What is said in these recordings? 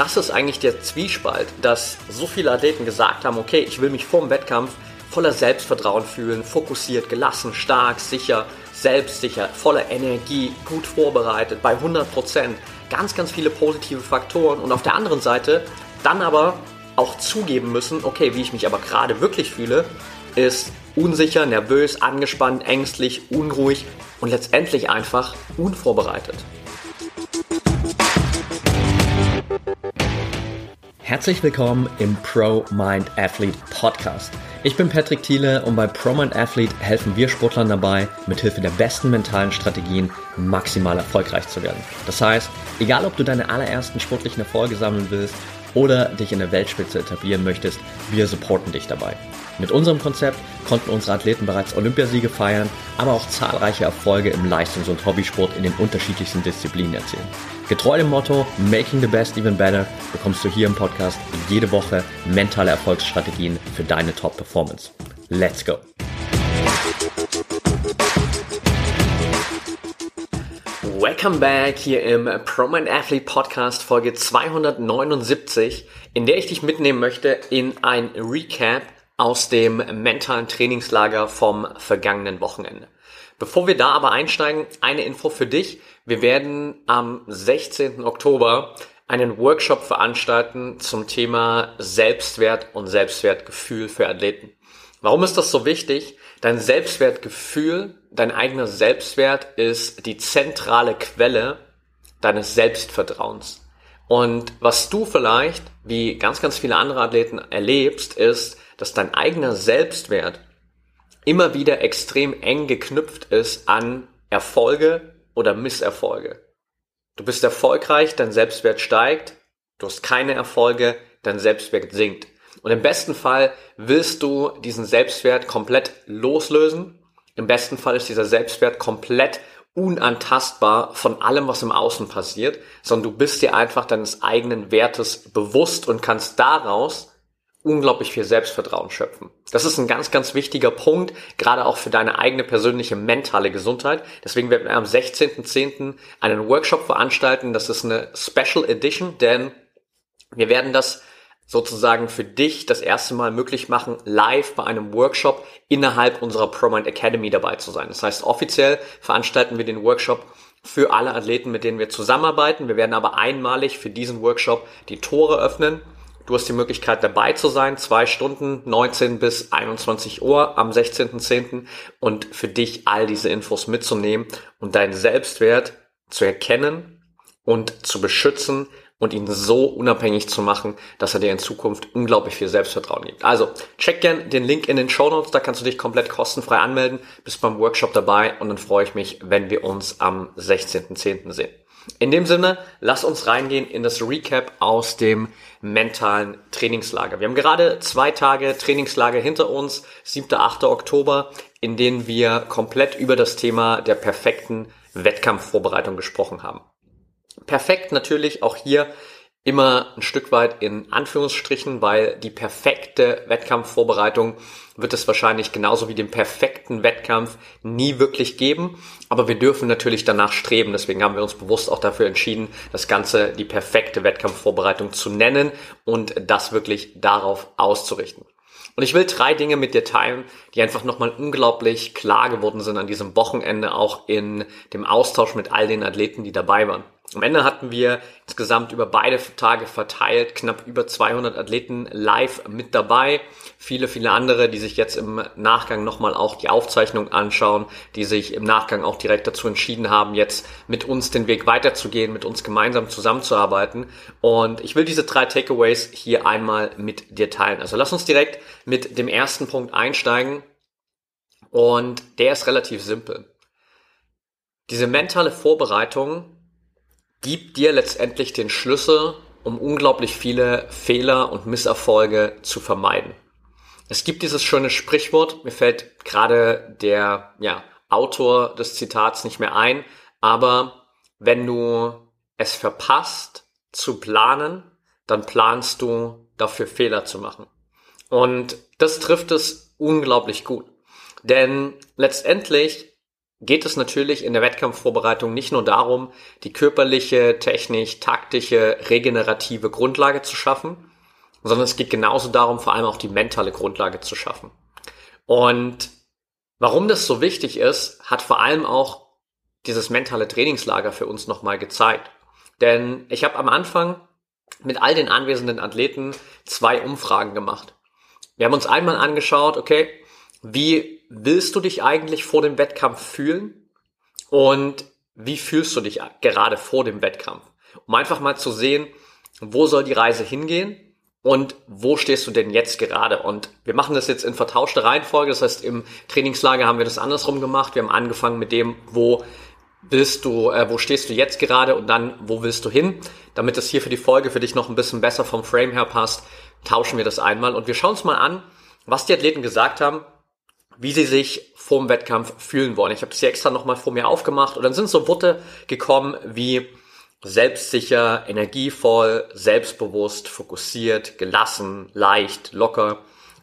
krass ist eigentlich der Zwiespalt, dass so viele Athleten gesagt haben, okay, ich will mich vor dem Wettkampf voller Selbstvertrauen fühlen, fokussiert, gelassen, stark, sicher, selbstsicher, voller Energie, gut vorbereitet, bei 100 Prozent. Ganz, ganz viele positive Faktoren und auf der anderen Seite dann aber auch zugeben müssen, okay, wie ich mich aber gerade wirklich fühle, ist unsicher, nervös, angespannt, ängstlich, unruhig und letztendlich einfach unvorbereitet. Herzlich willkommen im Pro Mind Athlete Podcast. Ich bin Patrick Thiele und bei Pro Mind Athlete helfen wir Sportlern dabei, mithilfe der besten mentalen Strategien maximal erfolgreich zu werden. Das heißt, egal ob du deine allerersten sportlichen Erfolge sammeln willst oder dich in der Weltspitze etablieren möchtest, wir supporten dich dabei. Mit unserem Konzept konnten unsere Athleten bereits Olympiasiege feiern, aber auch zahlreiche Erfolge im Leistungs- und Hobbysport in den unterschiedlichsten Disziplinen erzielen. Getreu dem Motto Making the Best Even Better bekommst du hier im Podcast jede Woche mentale Erfolgsstrategien für deine Top-Performance. Let's go! Welcome back hier im Proman Athlete Podcast Folge 279, in der ich dich mitnehmen möchte in ein Recap aus dem mentalen Trainingslager vom vergangenen Wochenende. Bevor wir da aber einsteigen, eine Info für dich. Wir werden am 16. Oktober einen Workshop veranstalten zum Thema Selbstwert und Selbstwertgefühl für Athleten. Warum ist das so wichtig? Dein Selbstwertgefühl, dein eigener Selbstwert ist die zentrale Quelle deines Selbstvertrauens. Und was du vielleicht, wie ganz, ganz viele andere Athleten erlebst, ist, dass dein eigener Selbstwert immer wieder extrem eng geknüpft ist an Erfolge oder Misserfolge. Du bist erfolgreich, dein Selbstwert steigt, du hast keine Erfolge, dein Selbstwert sinkt. Und im besten Fall willst du diesen Selbstwert komplett loslösen. Im besten Fall ist dieser Selbstwert komplett unantastbar von allem, was im Außen passiert, sondern du bist dir einfach deines eigenen Wertes bewusst und kannst daraus unglaublich viel Selbstvertrauen schöpfen. Das ist ein ganz, ganz wichtiger Punkt, gerade auch für deine eigene persönliche mentale Gesundheit. Deswegen werden wir am 16.10. einen Workshop veranstalten. Das ist eine Special Edition, denn wir werden das sozusagen für dich das erste Mal möglich machen, live bei einem Workshop innerhalb unserer ProMind Academy dabei zu sein. Das heißt, offiziell veranstalten wir den Workshop für alle Athleten, mit denen wir zusammenarbeiten. Wir werden aber einmalig für diesen Workshop die Tore öffnen Du hast die Möglichkeit dabei zu sein, zwei Stunden, 19 bis 21 Uhr am 16.10. und für dich all diese Infos mitzunehmen und deinen Selbstwert zu erkennen und zu beschützen und ihn so unabhängig zu machen, dass er dir in Zukunft unglaublich viel Selbstvertrauen gibt. Also, check gern den Link in den Show Notes, da kannst du dich komplett kostenfrei anmelden, bist beim Workshop dabei und dann freue ich mich, wenn wir uns am 16.10. sehen. In dem Sinne, lass uns reingehen in das Recap aus dem mentalen Trainingslager. Wir haben gerade zwei Tage Trainingslager hinter uns, 7. 8. Oktober, in denen wir komplett über das Thema der perfekten Wettkampfvorbereitung gesprochen haben. Perfekt natürlich auch hier immer ein Stück weit in Anführungsstrichen, weil die perfekte Wettkampfvorbereitung wird es wahrscheinlich genauso wie den perfekten Wettkampf nie wirklich geben. Aber wir dürfen natürlich danach streben. Deswegen haben wir uns bewusst auch dafür entschieden, das Ganze die perfekte Wettkampfvorbereitung zu nennen und das wirklich darauf auszurichten. Und ich will drei Dinge mit dir teilen, die einfach nochmal unglaublich klar geworden sind an diesem Wochenende, auch in dem Austausch mit all den Athleten, die dabei waren. Am Ende hatten wir insgesamt über beide Tage verteilt knapp über 200 Athleten live mit dabei. Viele, viele andere, die sich jetzt im Nachgang nochmal auch die Aufzeichnung anschauen, die sich im Nachgang auch direkt dazu entschieden haben, jetzt mit uns den Weg weiterzugehen, mit uns gemeinsam zusammenzuarbeiten. Und ich will diese drei Takeaways hier einmal mit dir teilen. Also lass uns direkt mit dem ersten Punkt einsteigen. Und der ist relativ simpel. Diese mentale Vorbereitung gibt dir letztendlich den Schlüssel, um unglaublich viele Fehler und Misserfolge zu vermeiden. Es gibt dieses schöne Sprichwort, mir fällt gerade der ja, Autor des Zitats nicht mehr ein, aber wenn du es verpasst zu planen, dann planst du dafür Fehler zu machen. Und das trifft es unglaublich gut. Denn letztendlich geht es natürlich in der Wettkampfvorbereitung nicht nur darum, die körperliche, technisch, taktische, regenerative Grundlage zu schaffen, sondern es geht genauso darum, vor allem auch die mentale Grundlage zu schaffen. Und warum das so wichtig ist, hat vor allem auch dieses mentale Trainingslager für uns nochmal gezeigt. Denn ich habe am Anfang mit all den anwesenden Athleten zwei Umfragen gemacht. Wir haben uns einmal angeschaut, okay, wie willst du dich eigentlich vor dem Wettkampf fühlen? Und wie fühlst du dich gerade vor dem Wettkampf? Um einfach mal zu sehen, wo soll die Reise hingehen und wo stehst du denn jetzt gerade? Und wir machen das jetzt in vertauschter Reihenfolge. Das heißt, im Trainingslager haben wir das andersrum gemacht. Wir haben angefangen mit dem, wo willst du, äh, wo stehst du jetzt gerade und dann, wo willst du hin? Damit das hier für die Folge für dich noch ein bisschen besser vom Frame her passt, tauschen wir das einmal und wir schauen uns mal an, was die Athleten gesagt haben, wie sie sich vor dem Wettkampf fühlen wollen. Ich habe das hier extra nochmal vor mir aufgemacht und dann sind so Worte gekommen wie selbstsicher, energievoll, selbstbewusst, fokussiert, gelassen, leicht, locker,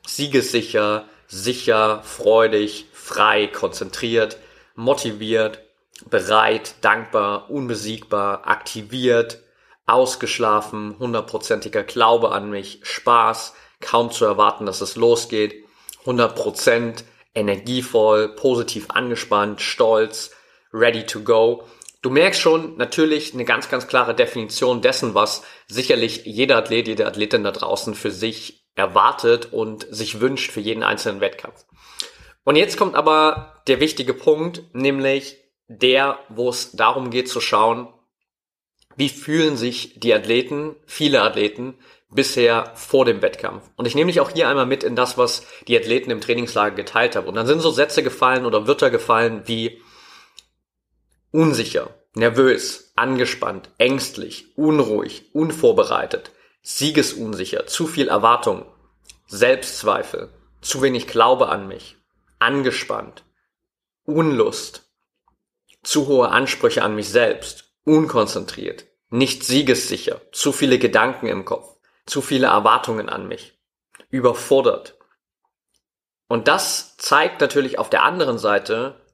siegessicher, sicher, freudig, frei, konzentriert, motiviert, bereit, dankbar, unbesiegbar, aktiviert, ausgeschlafen, hundertprozentiger Glaube an mich, Spaß, kaum zu erwarten, dass es losgeht, 100% energievoll, positiv angespannt, stolz, ready to go. Du merkst schon natürlich eine ganz, ganz klare Definition dessen, was sicherlich jeder Athlet, jede Athletin da draußen für sich erwartet und sich wünscht für jeden einzelnen Wettkampf. Und jetzt kommt aber der wichtige Punkt, nämlich der, wo es darum geht zu schauen, wie fühlen sich die Athleten, viele Athleten, bisher vor dem Wettkampf. Und ich nehme dich auch hier einmal mit in das, was die Athleten im Trainingslager geteilt haben. Und dann sind so Sätze gefallen oder Wörter gefallen wie unsicher, nervös, angespannt, ängstlich, unruhig, unvorbereitet, siegesunsicher, zu viel Erwartung, Selbstzweifel, zu wenig Glaube an mich, angespannt, Unlust, zu hohe Ansprüche an mich selbst, unkonzentriert, nicht siegessicher, zu viele Gedanken im Kopf, zu viele Erwartungen an mich, überfordert. Und das zeigt natürlich auf der anderen Seite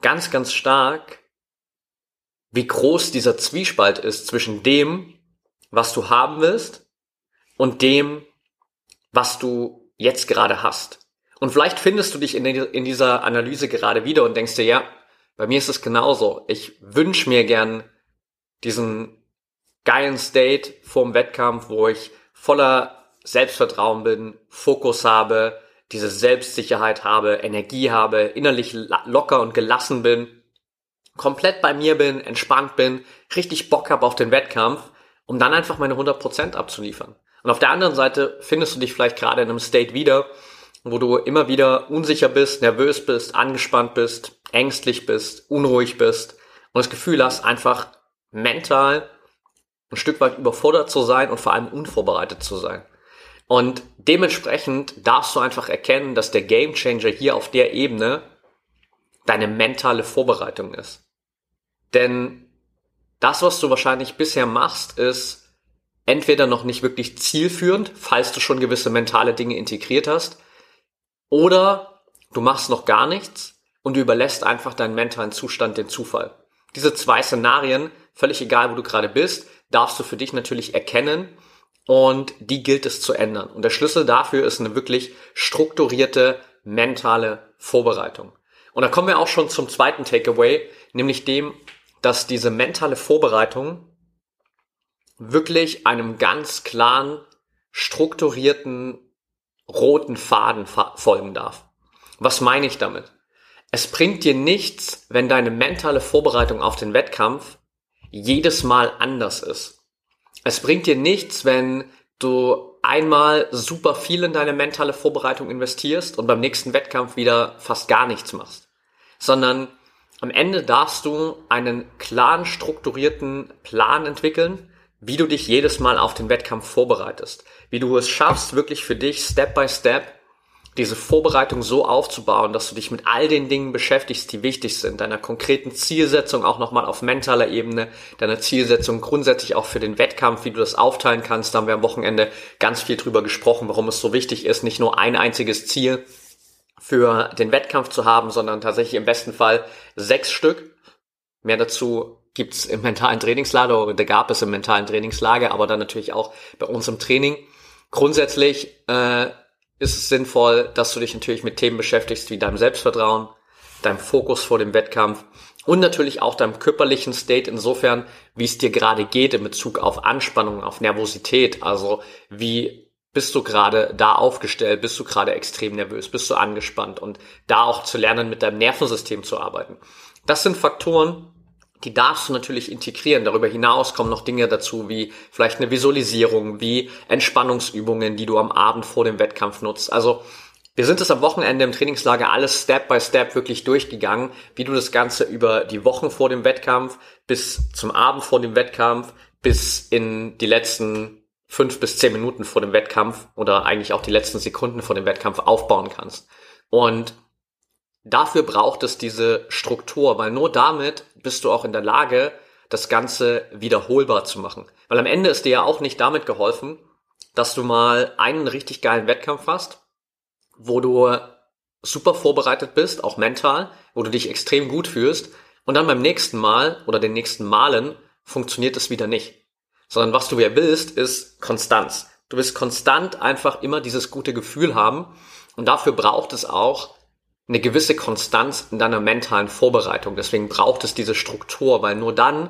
ganz, ganz stark, wie groß dieser Zwiespalt ist zwischen dem, was du haben willst und dem, was du jetzt gerade hast. Und vielleicht findest du dich in, dieser Analyse gerade wieder und denkst dir, ja, bei mir ist es genauso. Ich wünsche mir gern diesen geilen State vorm Wettkampf, wo ich voller Selbstvertrauen bin, Fokus habe, diese Selbstsicherheit habe, Energie habe, innerlich locker und gelassen bin, komplett bei mir bin, entspannt bin, richtig Bock habe auf den Wettkampf, um dann einfach meine 100% abzuliefern. Und auf der anderen Seite findest du dich vielleicht gerade in einem State wieder, wo du immer wieder unsicher bist, nervös bist, angespannt bist, ängstlich bist, unruhig bist und das Gefühl hast, einfach mental ein Stück weit überfordert zu sein und vor allem unvorbereitet zu sein. Und dementsprechend darfst du einfach erkennen, dass der Gamechanger hier auf der Ebene deine mentale Vorbereitung ist. Denn das, was du wahrscheinlich bisher machst, ist entweder noch nicht wirklich zielführend, falls du schon gewisse mentale Dinge integriert hast, oder du machst noch gar nichts und du überlässt einfach deinen mentalen Zustand den Zufall. Diese zwei Szenarien, völlig egal, wo du gerade bist, darfst du für dich natürlich erkennen und die gilt es zu ändern. Und der Schlüssel dafür ist eine wirklich strukturierte mentale Vorbereitung. Und da kommen wir auch schon zum zweiten Takeaway, nämlich dem, dass diese mentale Vorbereitung wirklich einem ganz klaren, strukturierten, roten Faden folgen darf. Was meine ich damit? Es bringt dir nichts, wenn deine mentale Vorbereitung auf den Wettkampf jedes Mal anders ist. Es bringt dir nichts, wenn du einmal super viel in deine mentale Vorbereitung investierst und beim nächsten Wettkampf wieder fast gar nichts machst. Sondern am Ende darfst du einen klaren, strukturierten Plan entwickeln, wie du dich jedes Mal auf den Wettkampf vorbereitest. Wie du es schaffst, wirklich für dich Step by Step diese Vorbereitung so aufzubauen, dass du dich mit all den Dingen beschäftigst, die wichtig sind, deiner konkreten Zielsetzung auch nochmal auf mentaler Ebene, deiner Zielsetzung grundsätzlich auch für den Wettkampf, wie du das aufteilen kannst. Da haben wir am Wochenende ganz viel drüber gesprochen, warum es so wichtig ist, nicht nur ein einziges Ziel für den Wettkampf zu haben, sondern tatsächlich im besten Fall sechs Stück. Mehr dazu gibt's im mentalen Trainingslager oder gab es im mentalen Trainingslager, aber dann natürlich auch bei uns im Training. Grundsätzlich äh, ist es sinnvoll, dass du dich natürlich mit Themen beschäftigst wie deinem Selbstvertrauen, deinem Fokus vor dem Wettkampf und natürlich auch deinem körperlichen State insofern, wie es dir gerade geht in Bezug auf Anspannung, auf Nervosität. Also wie bist du gerade da aufgestellt, bist du gerade extrem nervös, bist du angespannt und da auch zu lernen, mit deinem Nervensystem zu arbeiten. Das sind Faktoren, die darfst du natürlich integrieren. Darüber hinaus kommen noch Dinge dazu, wie vielleicht eine Visualisierung, wie Entspannungsübungen, die du am Abend vor dem Wettkampf nutzt. Also wir sind es am Wochenende im Trainingslager alles Step by Step wirklich durchgegangen, wie du das Ganze über die Wochen vor dem Wettkampf bis zum Abend vor dem Wettkampf bis in die letzten fünf bis zehn Minuten vor dem Wettkampf oder eigentlich auch die letzten Sekunden vor dem Wettkampf aufbauen kannst. Und dafür braucht es diese Struktur, weil nur damit bist du auch in der Lage, das Ganze wiederholbar zu machen. Weil am Ende ist dir ja auch nicht damit geholfen, dass du mal einen richtig geilen Wettkampf hast, wo du super vorbereitet bist, auch mental, wo du dich extrem gut fühlst und dann beim nächsten Mal oder den nächsten Malen funktioniert es wieder nicht. Sondern was du ja willst, ist Konstanz. Du willst konstant einfach immer dieses gute Gefühl haben und dafür braucht es auch eine gewisse Konstanz in deiner mentalen Vorbereitung. Deswegen braucht es diese Struktur, weil nur dann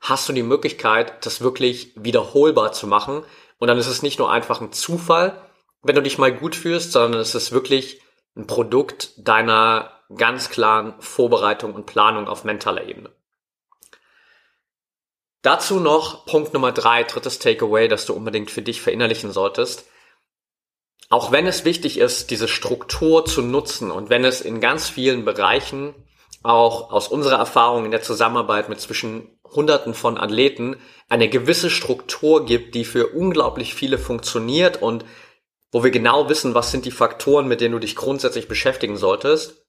hast du die Möglichkeit, das wirklich wiederholbar zu machen. Und dann ist es nicht nur einfach ein Zufall, wenn du dich mal gut fühlst, sondern es ist wirklich ein Produkt deiner ganz klaren Vorbereitung und Planung auf mentaler Ebene. Dazu noch Punkt Nummer drei, drittes Takeaway, das du unbedingt für dich verinnerlichen solltest. Auch wenn es wichtig ist, diese Struktur zu nutzen und wenn es in ganz vielen Bereichen auch aus unserer Erfahrung in der Zusammenarbeit mit zwischen Hunderten von Athleten eine gewisse Struktur gibt, die für unglaublich viele funktioniert und wo wir genau wissen, was sind die Faktoren, mit denen du dich grundsätzlich beschäftigen solltest,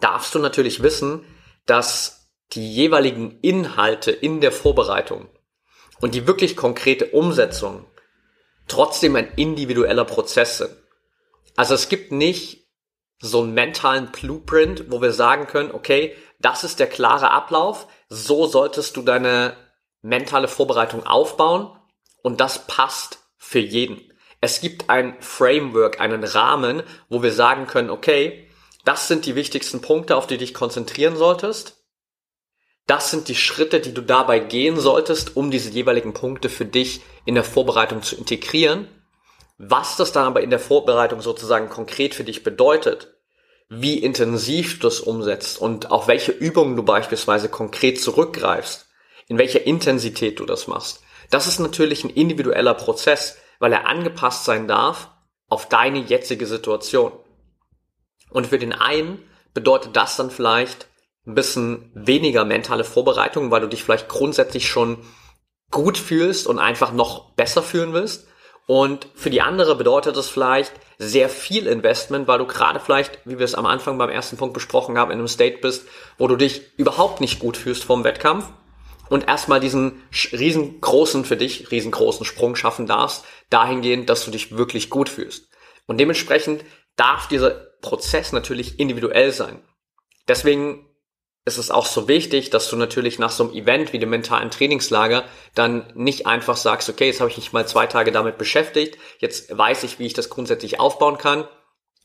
darfst du natürlich wissen, dass die jeweiligen Inhalte in der Vorbereitung und die wirklich konkrete Umsetzung trotzdem ein individueller Prozess sind. Also es gibt nicht so einen mentalen Blueprint, wo wir sagen können, okay, das ist der klare Ablauf, so solltest du deine mentale Vorbereitung aufbauen und das passt für jeden. Es gibt ein Framework, einen Rahmen, wo wir sagen können, okay, das sind die wichtigsten Punkte, auf die dich konzentrieren solltest. Das sind die Schritte, die du dabei gehen solltest, um diese jeweiligen Punkte für dich in der Vorbereitung zu integrieren. Was das dann aber in der Vorbereitung sozusagen konkret für dich bedeutet, wie intensiv du es umsetzt und auf welche Übungen du beispielsweise konkret zurückgreifst, in welcher Intensität du das machst. Das ist natürlich ein individueller Prozess, weil er angepasst sein darf auf deine jetzige Situation. Und für den einen bedeutet das dann vielleicht ein bisschen weniger mentale Vorbereitung, weil du dich vielleicht grundsätzlich schon gut fühlst und einfach noch besser fühlen willst. Und für die andere bedeutet es vielleicht sehr viel Investment, weil du gerade vielleicht, wie wir es am Anfang beim ersten Punkt besprochen haben, in einem State bist, wo du dich überhaupt nicht gut fühlst vom Wettkampf und erstmal diesen riesengroßen, für dich riesengroßen Sprung schaffen darfst, dahingehend, dass du dich wirklich gut fühlst. Und dementsprechend darf dieser Prozess natürlich individuell sein. Deswegen ist es auch so wichtig, dass du natürlich nach so einem Event wie dem mentalen Trainingslager dann nicht einfach sagst, okay, jetzt habe ich mich mal zwei Tage damit beschäftigt, jetzt weiß ich, wie ich das grundsätzlich aufbauen kann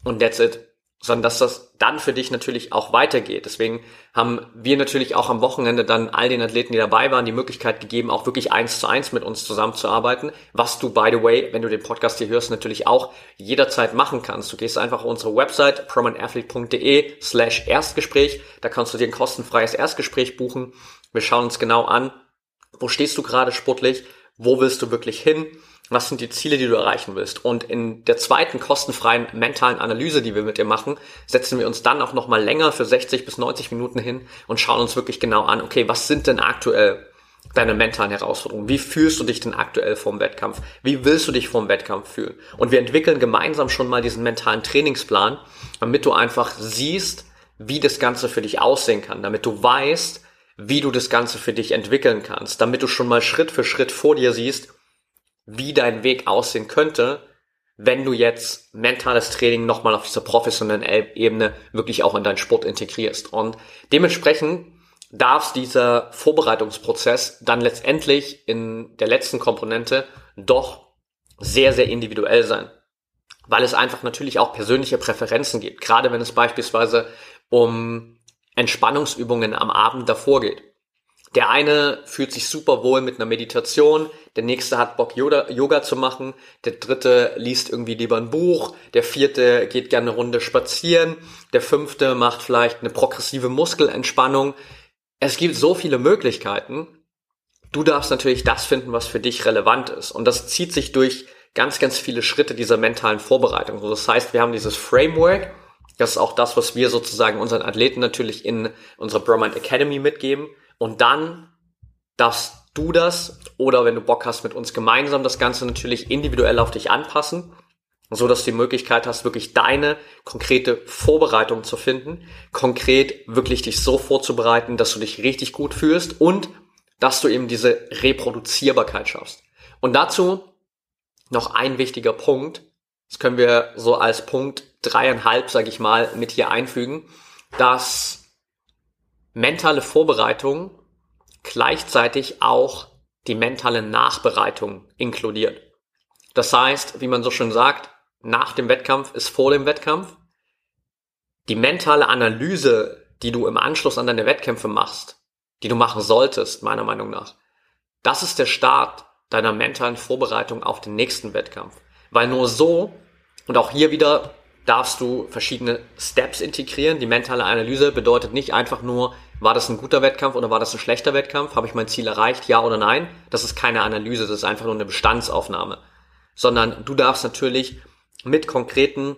und that's it sondern dass das dann für dich natürlich auch weitergeht. Deswegen haben wir natürlich auch am Wochenende dann all den Athleten, die dabei waren, die Möglichkeit gegeben, auch wirklich eins zu eins mit uns zusammenzuarbeiten, was du, by the way, wenn du den Podcast hier hörst, natürlich auch jederzeit machen kannst. Du gehst einfach auf unsere Website prominentathlete.de slash Erstgespräch, da kannst du dir ein kostenfreies Erstgespräch buchen. Wir schauen uns genau an, wo stehst du gerade sportlich, wo willst du wirklich hin, was sind die Ziele, die du erreichen willst. Und in der zweiten kostenfreien mentalen Analyse, die wir mit dir machen, setzen wir uns dann auch nochmal länger für 60 bis 90 Minuten hin und schauen uns wirklich genau an, okay, was sind denn aktuell deine mentalen Herausforderungen? Wie fühlst du dich denn aktuell vorm Wettkampf? Wie willst du dich vorm Wettkampf fühlen? Und wir entwickeln gemeinsam schon mal diesen mentalen Trainingsplan, damit du einfach siehst, wie das Ganze für dich aussehen kann, damit du weißt, wie du das Ganze für dich entwickeln kannst, damit du schon mal Schritt für Schritt vor dir siehst, wie dein Weg aussehen könnte, wenn du jetzt mentales Training nochmal auf dieser professionellen Ebene wirklich auch in deinen Sport integrierst. Und dementsprechend darf dieser Vorbereitungsprozess dann letztendlich in der letzten Komponente doch sehr, sehr individuell sein. Weil es einfach natürlich auch persönliche Präferenzen gibt. Gerade wenn es beispielsweise um Entspannungsübungen am Abend davor geht. Der eine fühlt sich super wohl mit einer Meditation, der nächste hat Bock Yoga, Yoga, zu machen, der dritte liest irgendwie lieber ein Buch, der vierte geht gerne eine Runde spazieren, der fünfte macht vielleicht eine progressive Muskelentspannung. Es gibt so viele Möglichkeiten. Du darfst natürlich das finden, was für dich relevant ist. Und das zieht sich durch ganz, ganz viele Schritte dieser mentalen Vorbereitung. Also das heißt, wir haben dieses Framework, das ist auch das, was wir sozusagen unseren Athleten natürlich in unserer Bromine Academy mitgeben. Und dann darfst du das oder wenn du Bock hast, mit uns gemeinsam das Ganze natürlich individuell auf dich anpassen, so dass du die Möglichkeit hast, wirklich deine konkrete Vorbereitung zu finden, konkret wirklich dich so vorzubereiten, dass du dich richtig gut fühlst und dass du eben diese Reproduzierbarkeit schaffst. Und dazu noch ein wichtiger Punkt, das können wir so als Punkt dreieinhalb, sage ich mal, mit hier einfügen, dass mentale Vorbereitung gleichzeitig auch die mentale Nachbereitung inkludiert. Das heißt, wie man so schön sagt, nach dem Wettkampf ist vor dem Wettkampf. Die mentale Analyse, die du im Anschluss an deine Wettkämpfe machst, die du machen solltest, meiner Meinung nach, das ist der Start deiner mentalen Vorbereitung auf den nächsten Wettkampf. Weil nur so, und auch hier wieder darfst du verschiedene Steps integrieren. Die mentale Analyse bedeutet nicht einfach nur, war das ein guter Wettkampf oder war das ein schlechter Wettkampf? Habe ich mein Ziel erreicht? Ja oder nein? Das ist keine Analyse, das ist einfach nur eine Bestandsaufnahme. Sondern du darfst natürlich mit konkreten,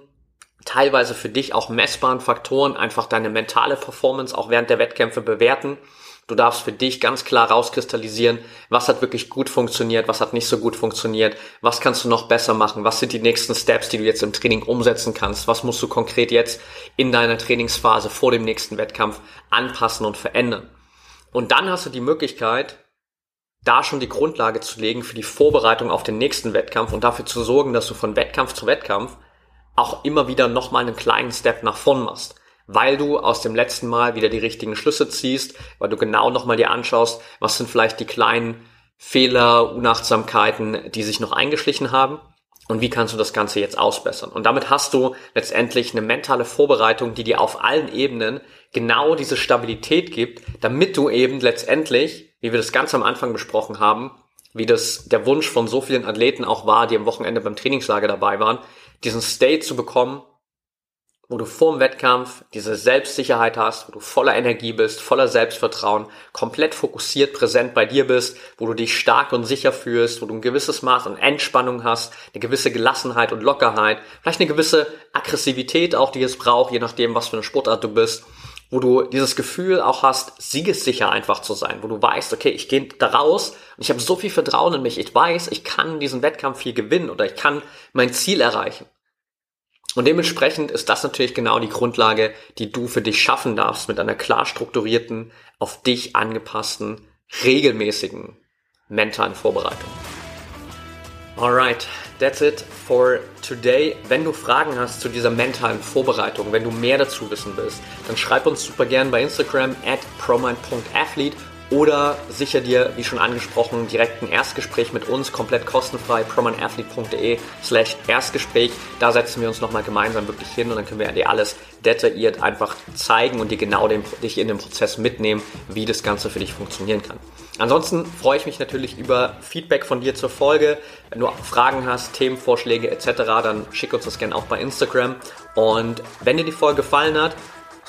teilweise für dich auch messbaren Faktoren einfach deine mentale Performance auch während der Wettkämpfe bewerten Du darfst für dich ganz klar rauskristallisieren, was hat wirklich gut funktioniert, was hat nicht so gut funktioniert, was kannst du noch besser machen, was sind die nächsten Steps, die du jetzt im Training umsetzen kannst, was musst du konkret jetzt in deiner Trainingsphase vor dem nächsten Wettkampf anpassen und verändern. Und dann hast du die Möglichkeit, da schon die Grundlage zu legen für die Vorbereitung auf den nächsten Wettkampf und dafür zu sorgen, dass du von Wettkampf zu Wettkampf auch immer wieder nochmal einen kleinen Step nach vorn machst weil du aus dem letzten Mal wieder die richtigen Schlüsse ziehst, weil du genau nochmal dir anschaust, was sind vielleicht die kleinen Fehler, Unachtsamkeiten, die sich noch eingeschlichen haben und wie kannst du das Ganze jetzt ausbessern. Und damit hast du letztendlich eine mentale Vorbereitung, die dir auf allen Ebenen genau diese Stabilität gibt, damit du eben letztendlich, wie wir das ganz am Anfang besprochen haben, wie das der Wunsch von so vielen Athleten auch war, die am Wochenende beim Trainingslager dabei waren, diesen State zu bekommen, wo du vor dem Wettkampf diese Selbstsicherheit hast, wo du voller Energie bist, voller Selbstvertrauen, komplett fokussiert präsent bei dir bist, wo du dich stark und sicher fühlst, wo du ein gewisses Maß an Entspannung hast, eine gewisse Gelassenheit und Lockerheit, vielleicht eine gewisse Aggressivität auch, die es braucht, je nachdem, was für eine Sportart du bist, wo du dieses Gefühl auch hast, siegessicher einfach zu sein, wo du weißt, okay, ich gehe da raus und ich habe so viel Vertrauen in mich, ich weiß, ich kann diesen Wettkampf hier gewinnen oder ich kann mein Ziel erreichen. Und dementsprechend ist das natürlich genau die Grundlage, die du für dich schaffen darfst mit einer klar strukturierten, auf dich angepassten, regelmäßigen mentalen Vorbereitung. Alright, that's it for today. Wenn du Fragen hast zu dieser mentalen Vorbereitung, wenn du mehr dazu wissen willst, dann schreib uns super gern bei Instagram at promind.athlete oder sicher dir, wie schon angesprochen, direkt ein Erstgespräch mit uns, komplett kostenfrei, promanathlete.de slash Erstgespräch. Da setzen wir uns nochmal gemeinsam wirklich hin und dann können wir dir alles detailliert einfach zeigen und dir genau den, dich in den Prozess mitnehmen, wie das Ganze für dich funktionieren kann. Ansonsten freue ich mich natürlich über Feedback von dir zur Folge. Wenn du Fragen hast, Themenvorschläge etc., dann schick uns das gerne auch bei Instagram. Und wenn dir die Folge gefallen hat,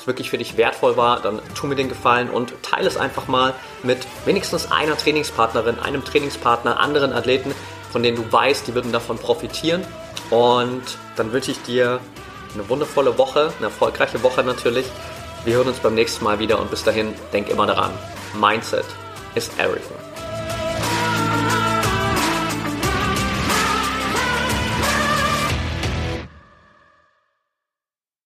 wirklich für dich wertvoll war, dann tu mir den Gefallen und teile es einfach mal mit wenigstens einer Trainingspartnerin, einem Trainingspartner, anderen Athleten, von denen du weißt, die würden davon profitieren. Und dann wünsche ich dir eine wundervolle Woche, eine erfolgreiche Woche natürlich. Wir hören uns beim nächsten Mal wieder und bis dahin denk immer daran, Mindset is everything.